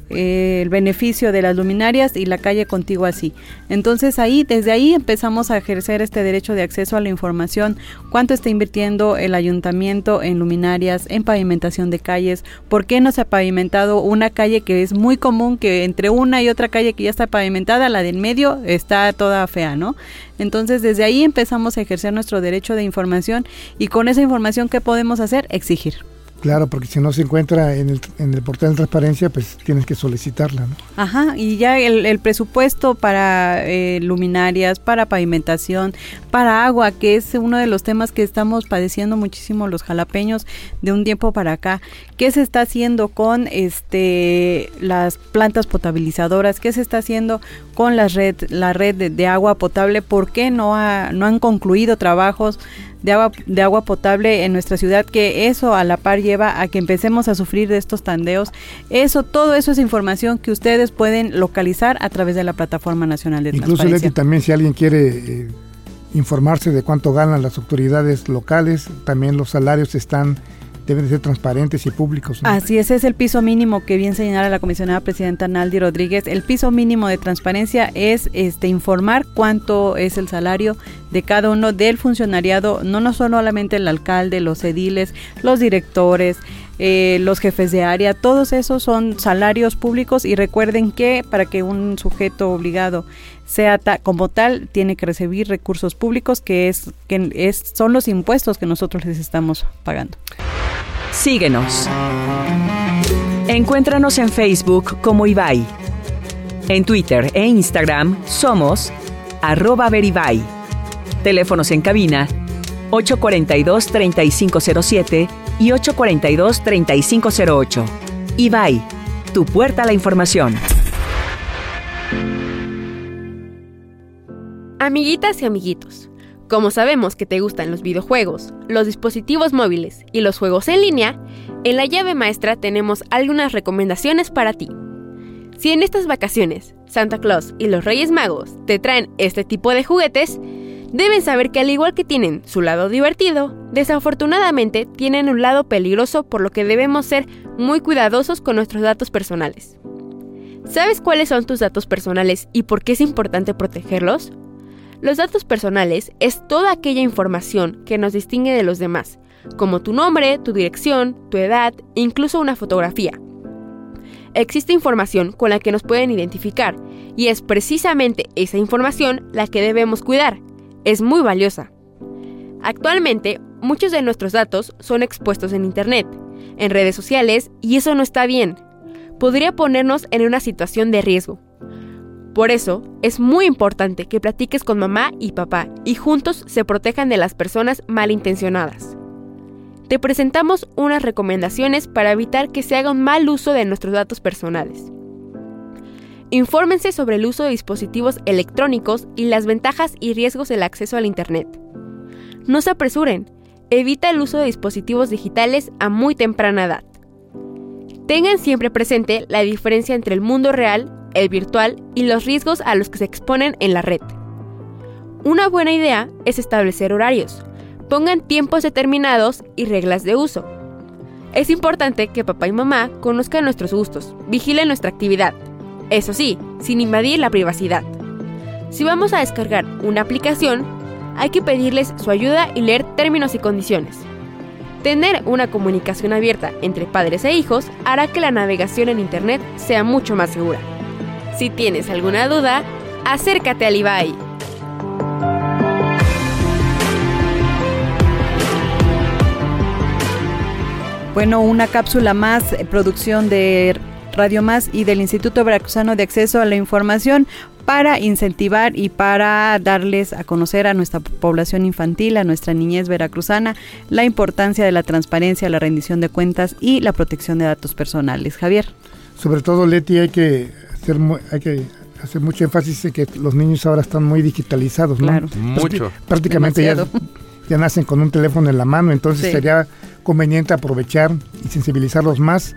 eh, el beneficio de las luminarias y la calle contigo así. Entonces ahí, desde ahí empezamos a ejercer este derecho de acceso a la información, cuánto está invirtiendo el ayuntamiento en luminarias, en pavimentación de calles, por qué no se ha pavimentado una calle que es muy común que entre una y otra calle que ya está pavimentada, la del medio está toda fea, ¿no? Entonces desde ahí empezamos a ejercer nuestro derecho de información y con esa información ¿qué podemos hacer? Exigir. Claro, porque si no se encuentra en el, en el portal de transparencia, pues tienes que solicitarla, ¿no? Ajá, y ya el, presupuesto para eh, luminarias, para pavimentación, para agua, que es uno de los temas que estamos padeciendo muchísimo los jalapeños de un tiempo para acá. ¿Qué se está haciendo con este las plantas potabilizadoras? ¿Qué se está haciendo con la red, la red de, de agua potable? ¿Por qué no, ha, no han concluido trabajos? De agua, de agua potable en nuestra ciudad, que eso a la par lleva a que empecemos a sufrir de estos tandeos. Eso, todo eso es información que ustedes pueden localizar a través de la Plataforma Nacional de Incluso, Transparencia. Incluso, también si alguien quiere eh, informarse de cuánto ganan las autoridades locales, también los salarios están deben ser transparentes y públicos. Así es, es el piso mínimo que bien señala la comisionada presidenta Naldi Rodríguez. El piso mínimo de transparencia es este informar cuánto es el salario de cada uno del funcionariado, no, no solamente el alcalde, los ediles, los directores, eh, los jefes de área, todos esos son salarios públicos y recuerden que para que un sujeto obligado sea como tal, tiene que recibir recursos públicos que, es, que es, son los impuestos que nosotros les estamos pagando. Síguenos. Encuéntranos en Facebook como Ibai. En Twitter e Instagram somos arroba veribai. Teléfonos en cabina 842-3507 y 842-3508. Ibai, tu puerta a la información. Amiguitas y amiguitos, como sabemos que te gustan los videojuegos, los dispositivos móviles y los juegos en línea, en la llave maestra tenemos algunas recomendaciones para ti. Si en estas vacaciones Santa Claus y los Reyes Magos te traen este tipo de juguetes, deben saber que al igual que tienen su lado divertido, desafortunadamente tienen un lado peligroso por lo que debemos ser muy cuidadosos con nuestros datos personales. ¿Sabes cuáles son tus datos personales y por qué es importante protegerlos? Los datos personales es toda aquella información que nos distingue de los demás, como tu nombre, tu dirección, tu edad, incluso una fotografía. Existe información con la que nos pueden identificar y es precisamente esa información la que debemos cuidar, es muy valiosa. Actualmente, muchos de nuestros datos son expuestos en Internet, en redes sociales, y eso no está bien. Podría ponernos en una situación de riesgo. Por eso, es muy importante que platiques con mamá y papá y juntos se protejan de las personas malintencionadas. Te presentamos unas recomendaciones para evitar que se haga un mal uso de nuestros datos personales. Infórmense sobre el uso de dispositivos electrónicos y las ventajas y riesgos del acceso al Internet. No se apresuren, evita el uso de dispositivos digitales a muy temprana edad. Tengan siempre presente la diferencia entre el mundo real, el virtual y los riesgos a los que se exponen en la red. Una buena idea es establecer horarios. Pongan tiempos determinados y reglas de uso. Es importante que papá y mamá conozcan nuestros gustos, vigilen nuestra actividad, eso sí, sin invadir la privacidad. Si vamos a descargar una aplicación, hay que pedirles su ayuda y leer términos y condiciones. Tener una comunicación abierta entre padres e hijos hará que la navegación en Internet sea mucho más segura. Si tienes alguna duda, acércate al IBAI. Bueno, una cápsula más, eh, producción de Radio Más y del Instituto Veracruzano de Acceso a la Información para incentivar y para darles a conocer a nuestra población infantil, a nuestra niñez veracruzana, la importancia de la transparencia, la rendición de cuentas y la protección de datos personales. Javier. Sobre todo, Leti, hay que hay que hacer mucho énfasis en que los niños ahora están muy digitalizados, ¿no? Claro. Mucho. Prácticamente ya, ya, nacen con un teléfono en la mano, entonces sería conveniente aprovechar y sensibilizarlos más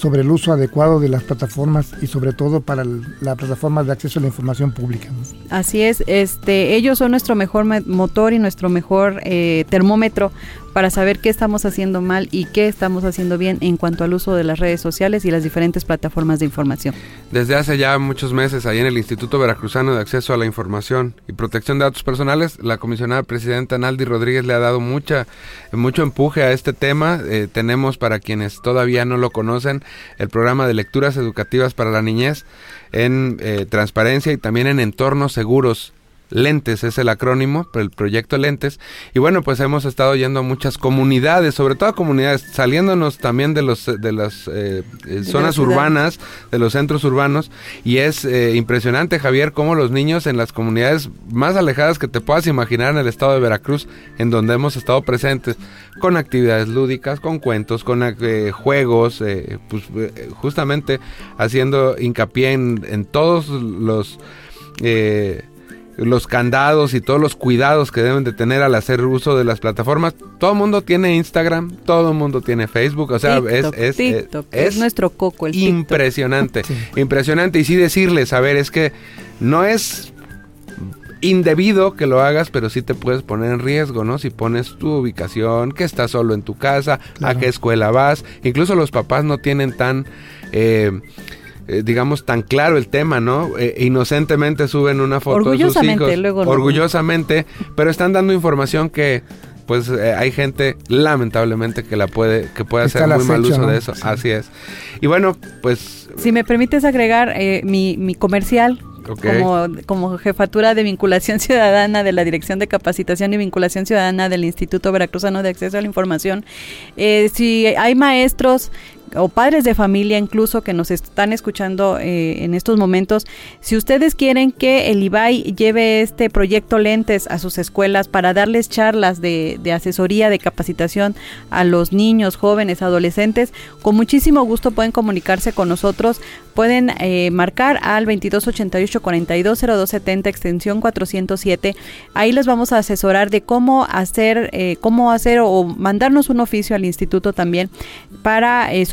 sobre el uso adecuado de las plataformas y sobre todo para la plataforma de acceso a la información pública. Así es, este, ellos son nuestro mejor motor y nuestro mejor eh, termómetro para saber qué estamos haciendo mal y qué estamos haciendo bien en cuanto al uso de las redes sociales y las diferentes plataformas de información. Desde hace ya muchos meses, ahí en el Instituto Veracruzano de Acceso a la Información y Protección de Datos Personales, la comisionada presidenta Naldi Rodríguez le ha dado mucha, mucho empuje a este tema. Eh, tenemos, para quienes todavía no lo conocen, el programa de lecturas educativas para la niñez en eh, transparencia y también en entornos seguros Lentes es el acrónimo, el proyecto Lentes. Y bueno, pues hemos estado yendo a muchas comunidades, sobre todo comunidades, saliéndonos también de los de las eh, eh, zonas urbanas, de los centros urbanos. Y es eh, impresionante, Javier, cómo los niños en las comunidades más alejadas que te puedas imaginar en el estado de Veracruz, en donde hemos estado presentes, con actividades lúdicas, con cuentos, con juegos, pues justamente haciendo hincapié en, en todos los los candados y todos los cuidados que deben de tener al hacer uso de las plataformas. Todo el mundo tiene Instagram, todo el mundo tiene Facebook, o sea, es, es, es, nuestro coco el impresionante, impresionante. Y sí decirles, a ver, es que no es indebido que lo hagas, pero sí te puedes poner en riesgo, ¿no? Si pones tu ubicación, que estás solo en tu casa, a qué escuela vas, incluso los papás no tienen tan eh, eh, digamos, tan claro el tema, ¿no? Eh, inocentemente suben una foto de sus hijos. Luego orgullosamente, pero están dando información que pues eh, hay gente lamentablemente que la puede que puede hacer muy mal uso de eso así es y bueno pues si me permites agregar mi, mi comercial como, como jefatura de vinculación ciudadana de la Dirección de Capacitación y Vinculación Ciudadana del Instituto Veracruzano de Acceso a la Información. si hay maestros o padres de familia incluso que nos están escuchando eh, en estos momentos, si ustedes quieren que el IBAI lleve este proyecto Lentes a sus escuelas para darles charlas de, asesoría, de capacitación a los niños, jóvenes, adolescentes, con muchísimo gusto pueden comunicarse con nosotros, pueden eh, marcar al 2288 420270 extensión 407, ahí les vamos a asesorar de cómo hacer, eh, cómo hacer o mandarnos un oficio al instituto también para eh,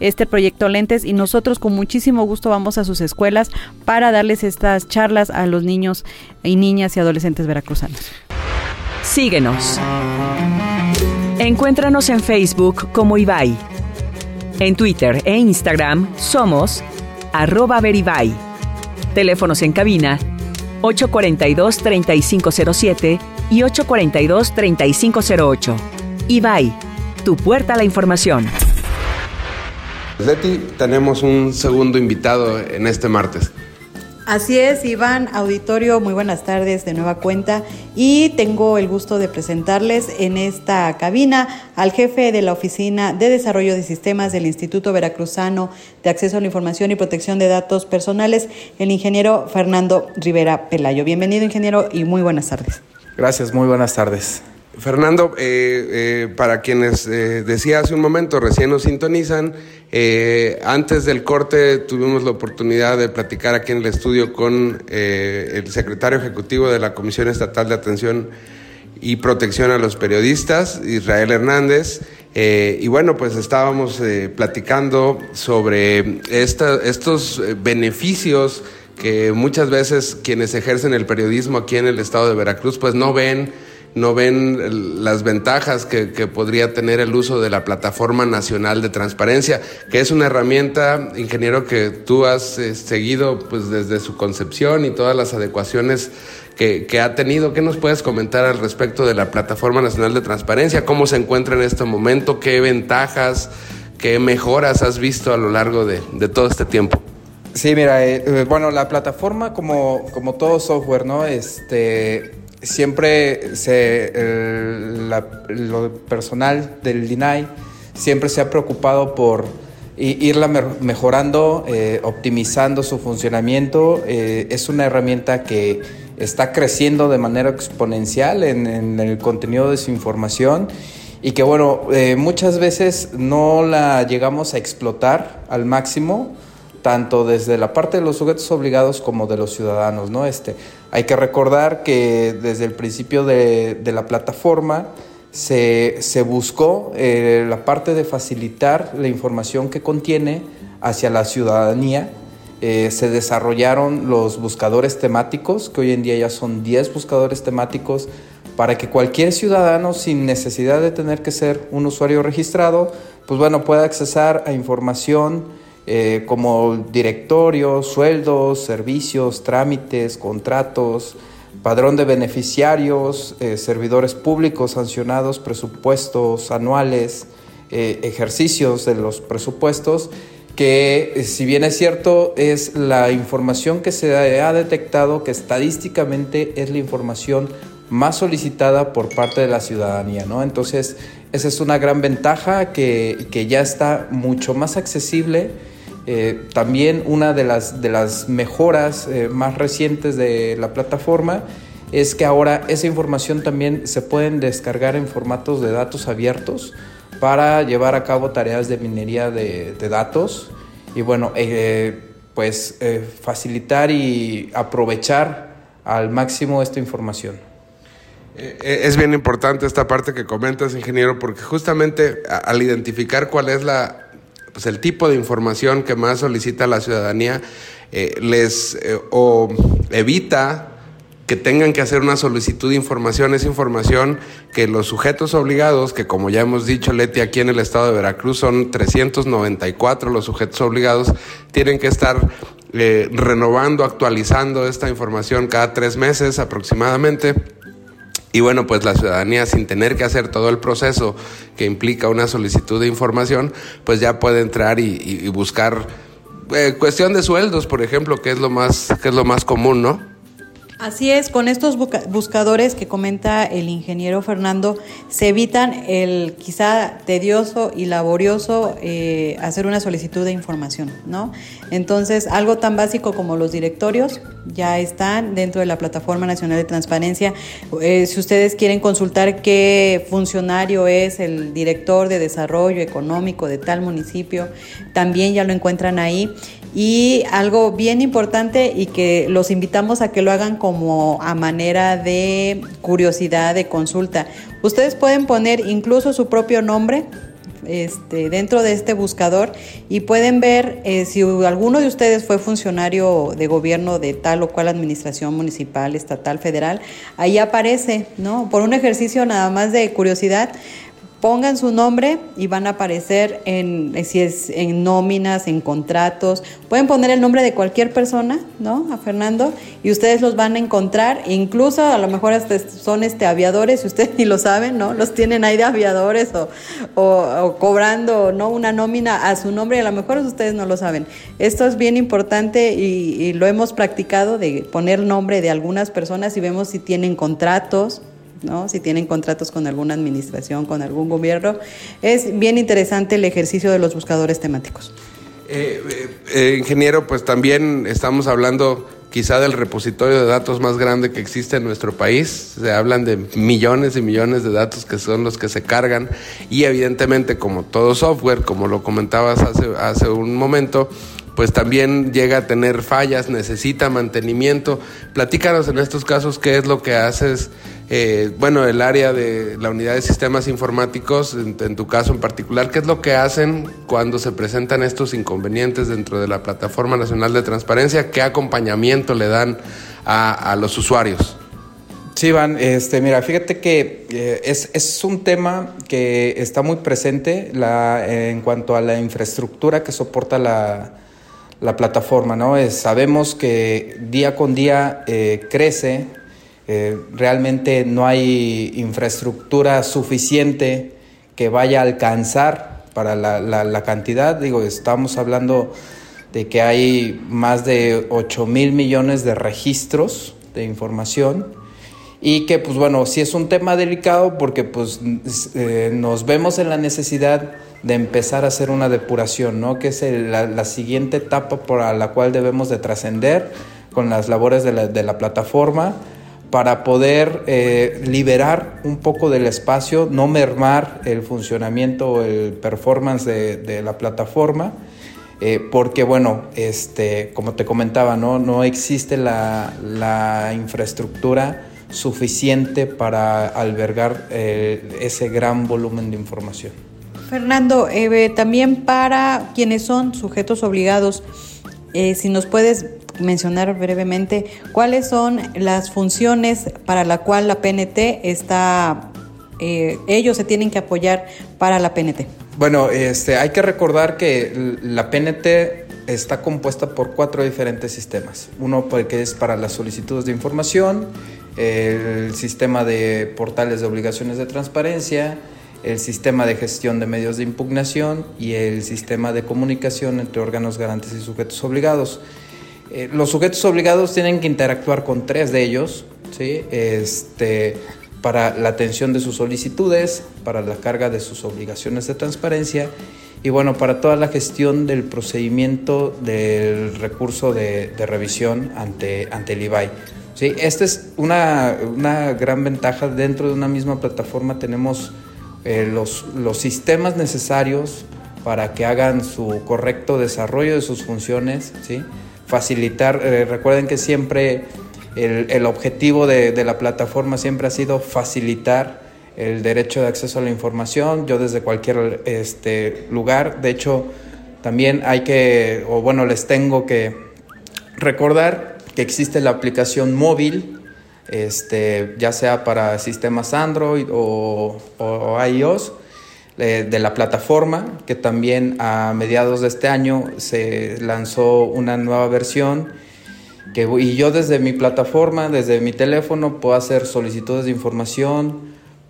este proyecto Lentes y nosotros con muchísimo gusto vamos a sus escuelas para darles estas charlas a los niños y niñas y adolescentes veracruzanos. Síguenos. Encuéntranos en Facebook como Ibai. En Twitter e Instagram somos arroba veribay. Teléfonos en cabina 842-3507 y 842-3508. Ibai, tu puerta a la información. Leti, tenemos un segundo invitado en este martes. Así es, Iván, auditorio, muy buenas tardes de nueva cuenta y tengo el gusto de presentarles en esta cabina al jefe de la Oficina de Desarrollo de Sistemas del Instituto Veracruzano de Acceso a la Información y Protección de Datos Personales, el ingeniero Fernando Rivera Pelayo. Bienvenido, ingeniero, y muy buenas tardes. Gracias, muy buenas tardes. Fernando, eh, eh, para quienes eh, decía hace un momento, recién nos sintonizan, antes del corte tuvimos la oportunidad de platicar aquí en el estudio con el secretario ejecutivo de la Comisión Estatal de Atención y Protección a los Periodistas, Israel Hernández, y bueno, pues estábamos platicando sobre estos beneficios que muchas veces quienes ejercen el periodismo aquí en el estado de Veracruz pues no ven no ven las ventajas que, podría tener el uso de la Plataforma Nacional de Transparencia, que es una herramienta, ingeniero, que tú has eh, seguido pues, desde su concepción y todas las adecuaciones que, ha tenido. ¿Qué nos puedes comentar al respecto de la Plataforma Nacional de Transparencia? ¿Cómo se encuentra en este momento? ¿Qué ventajas, qué mejoras has visto a lo largo de, todo este tiempo? Sí, mira, eh, eh, bueno, la plataforma como, como todo software, ¿no? Este, siempre se, lo personal del DINAI siempre se ha preocupado por irla mejorando, eh, optimizando su funcionamiento. Eh, es una herramienta que está creciendo de manera exponencial en, el contenido de su información y que bueno, eh, muchas veces no la llegamos a explotar al máximo tanto desde la parte de los sujetos obligados como de los ciudadanos, ¿no? Este, hay que recordar que desde el principio de, la plataforma se, buscó eh, la parte de facilitar la información que contiene hacia la ciudadanía. Eh, se desarrollaron los buscadores temáticos, que hoy en día ya son 10 buscadores temáticos, para que cualquier ciudadano, sin necesidad de tener que ser un usuario registrado, pues bueno, pueda accesar a información eh, como directorio, sueldos, servicios, trámites, contratos, padrón de beneficiarios, eh, servidores públicos sancionados, presupuestos anuales, eh, ejercicios de los presupuestos, que si bien es cierto, es la información que se ha detectado que estadísticamente es la información más solicitada por parte de la ciudadanía, ¿no? Entonces, esa es una gran ventaja que, que ya está mucho más accesible eh, también una de las, de las mejoras eh, más recientes de la plataforma es que ahora esa información también se pueden descargar en formatos de datos abiertos para llevar a cabo tareas de minería de, datos y bueno, eh, pues facilitar y aprovechar al máximo esta información. Es bien importante esta parte que comentas, ingeniero, porque justamente al identificar cuál es la pues el tipo de información que más solicita la ciudadanía eh, les eh, o evita que tengan que hacer una solicitud de información, es información que los sujetos obligados, que como ya hemos dicho, Leti, aquí en el estado de Veracruz son 394 los sujetos obligados, tienen que estar eh, renovando, actualizando esta información cada tres meses aproximadamente y bueno, pues la ciudadanía sin tener que hacer todo el proceso que implica una solicitud de información, pues ya puede entrar y, buscar eh, cuestión de sueldos, por ejemplo, que es lo más, que es lo más común, ¿no? Así es, con estos buscadores que comenta el ingeniero Fernando, se evitan el quizá tedioso y laborioso eh, hacer una solicitud de información, ¿no? Entonces, algo tan básico como los directorios ya están dentro de la Plataforma Nacional de Transparencia. Eh, si ustedes quieren consultar qué funcionario es el director de desarrollo económico de tal municipio, también ya lo encuentran ahí. Y algo bien importante y que los invitamos a que lo hagan como a manera de curiosidad, de consulta. Ustedes pueden poner incluso su propio nombre este, dentro de este buscador y pueden ver eh, si alguno de ustedes fue funcionario de gobierno de tal o cual administración municipal, estatal, federal, ahí aparece, ¿no? Por un ejercicio nada más de curiosidad, pongan su nombre y van a aparecer en si es en nóminas, en contratos. Pueden poner el nombre de cualquier persona, ¿no? A Fernando y ustedes los van a encontrar. Incluso a lo mejor hasta son este aviadores, si ustedes ni lo saben, ¿no? Los tienen ahí de aviadores o, cobrando, ¿no? Una nómina a su nombre y a lo mejor ustedes no lo saben. Esto es bien importante y, y lo hemos practicado de poner nombre de algunas personas y vemos si tienen contratos ¿no? si tienen contratos con alguna administración, con algún gobierno. Es bien interesante el ejercicio de los buscadores temáticos. Eh, eh, eh, ingeniero, pues también estamos hablando quizá del repositorio de datos más grande que existe en nuestro país. Se hablan de millones y millones de datos que son los que se cargan y evidentemente como todo software, como lo comentabas hace, hace un momento, pues también llega a tener fallas, necesita mantenimiento. Platícanos en estos casos qué es lo que haces, eh, bueno, el área de la unidad de sistemas informáticos, en, tu caso en particular, qué es lo que hacen cuando se presentan estos inconvenientes dentro de la Plataforma Nacional de Transparencia, qué acompañamiento le dan a, los usuarios. Sí, Iván, este, mira, fíjate que eh, es, es, un tema que está muy presente la, en cuanto a la infraestructura que soporta la, la plataforma, ¿no? sabemos que día con día eh, crece, eh, realmente no hay infraestructura suficiente que vaya a alcanzar para la, cantidad, digo, estamos hablando de que hay más de 8 mil millones de registros de información y que pues bueno, sí es un tema delicado porque pues eh, nos vemos en la necesidad de empezar a hacer una depuración, ¿no? que es la, siguiente etapa por la cual debemos de trascender con las labores de la, plataforma para poder eh, liberar un poco del espacio, no mermar el funcionamiento o el performance de, la plataforma, eh, porque bueno, este, como te comentaba, no, no existe la, infraestructura suficiente para albergar eh, ese gran volumen de información. Fernando, también para quienes son sujetos obligados, si nos puedes mencionar brevemente cuáles son las funciones para la cual la PNT está, eh, ellos se tienen que apoyar para la PNT. Bueno, este, hay que recordar que la PNT está compuesta por cuatro diferentes sistemas. Uno pues, que es para las solicitudes de información, el sistema de portales de obligaciones de transparencia, el sistema de gestión de medios de impugnación y el sistema de comunicación entre órganos garantes y sujetos obligados. Eh, los sujetos obligados tienen que interactuar con tres de ellos, ¿sí? este, para la atención de sus solicitudes, para la carga de sus obligaciones de transparencia y bueno, para toda la gestión del procedimiento del recurso de, revisión ante, ante el IBAI. ¿sí? Esta es una, una gran ventaja. Dentro de una misma plataforma tenemos eh, los, los sistemas necesarios para que hagan su correcto desarrollo de sus funciones, ¿sí? Facilitar, eh, recuerden que siempre el, el objetivo de, de, la plataforma siempre ha sido facilitar el derecho de acceso a la información, yo desde cualquier este, lugar, de hecho también hay que, o bueno, les tengo que recordar que existe la aplicación móvil este, ya sea para sistemas Android o, iOS, eh, de la plataforma, que también a mediados de este año se lanzó una nueva versión. Que, y yo desde mi plataforma, desde mi teléfono, puedo hacer solicitudes de información,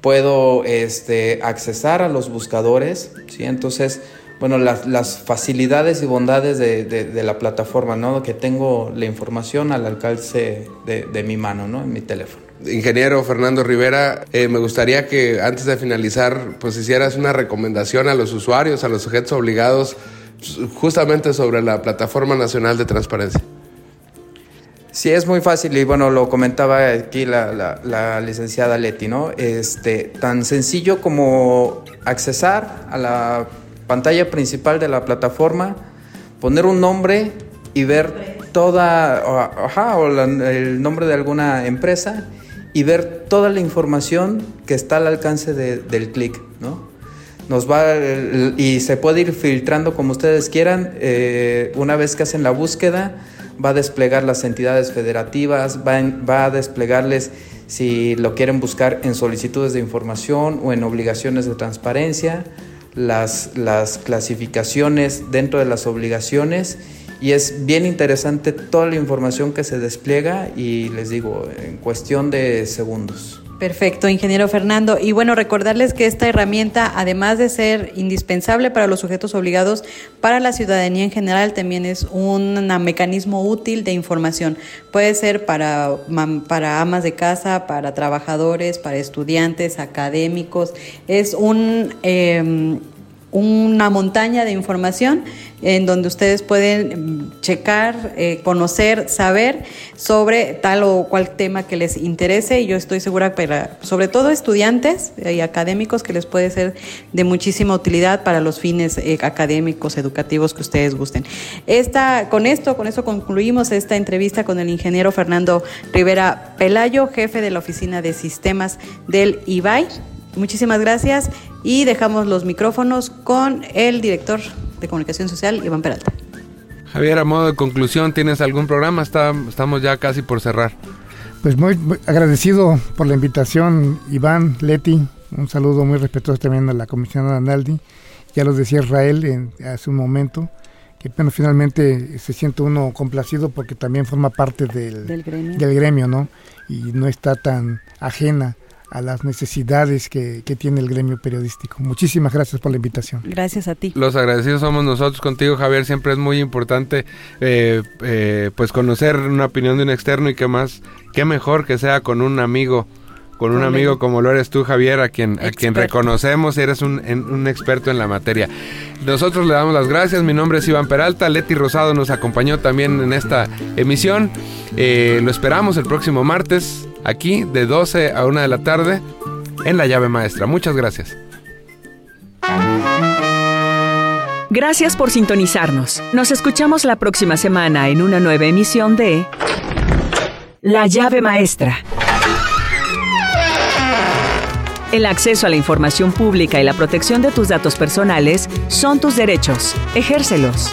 puedo este, accesar a los buscadores, ¿sí? Entonces, bueno, las, las facilidades y bondades de, de, la plataforma, ¿no? Que tengo la información al alcance de, de mi mano, ¿no? En mi teléfono. Ingeniero Fernando Rivera, eh, me gustaría que antes de finalizar, pues hicieras una recomendación a los usuarios, a los sujetos obligados, justamente sobre la Plataforma Nacional de Transparencia. Sí, es muy fácil y bueno, lo comentaba aquí la, la, la, licenciada Leti, ¿no? Este, tan sencillo como accesar a la pantalla principal de la plataforma, poner un nombre y ver toda, ajá, o el nombre de alguna empresa y ver toda la información que está al alcance del clic, ¿no? nos va y se puede ir filtrando como ustedes quieran. Eh, una vez que hacen la búsqueda, va a desplegar las entidades federativas, va, va a desplegarles si lo quieren buscar en solicitudes de información o en obligaciones de transparencia, las, las clasificaciones dentro de las obligaciones y es bien interesante toda la información que se despliega y les digo, en cuestión de segundos. Perfecto, ingeniero Fernando. Y bueno, recordarles que esta herramienta, además de ser indispensable para los sujetos obligados, para la ciudadanía en general, también es un mecanismo útil de información. Puede ser para, para amas de casa, para trabajadores, para estudiantes, académicos. Es un... Eh, una montaña de información en donde ustedes pueden mm, checar, eh, conocer, saber sobre tal o cual tema que les interese y yo estoy segura para sobre todo estudiantes y académicos que les puede ser de muchísima utilidad para los fines eh, académicos, educativos que ustedes gusten. Esta, con esto, con eso concluimos esta entrevista con el ingeniero Fernando Rivera Pelayo, jefe de la Oficina de Sistemas del IBAI. Muchísimas gracias y dejamos los micrófonos con el director de comunicación social, Iván Peralta. Javier, a modo de conclusión, ¿tienes algún programa? estamos ya casi por cerrar. Pues muy, agradecido por la invitación, Iván, Leti. Un saludo muy respetuoso también a la comisionada Analdi. Ya lo decía Israel en, hace un momento, que bueno, finalmente se siente uno complacido porque también forma parte del, del, gremio. del gremio, ¿no? Y no está tan ajena a las necesidades que, tiene el gremio periodístico. Muchísimas gracias por la invitación. Gracias a ti. Los agradecidos somos nosotros contigo, Javier. Siempre es muy importante eh, eh, pues conocer una opinión de un externo y qué más, qué mejor que sea con un amigo con un amigo como lo eres tú, Javier, a quien, a quien reconocemos, eres un, un, experto en la materia. Nosotros le damos las gracias, mi nombre es Iván Peralta, Leti Rosado nos acompañó también en esta emisión. Eh, lo esperamos el próximo martes aquí de 12 a 1 de la tarde en la llave maestra. Muchas gracias. Gracias por sintonizarnos. Nos escuchamos la próxima semana en una nueva emisión de La llave maestra. El acceso a la información pública y la protección de tus datos personales son tus derechos. Ejércelos.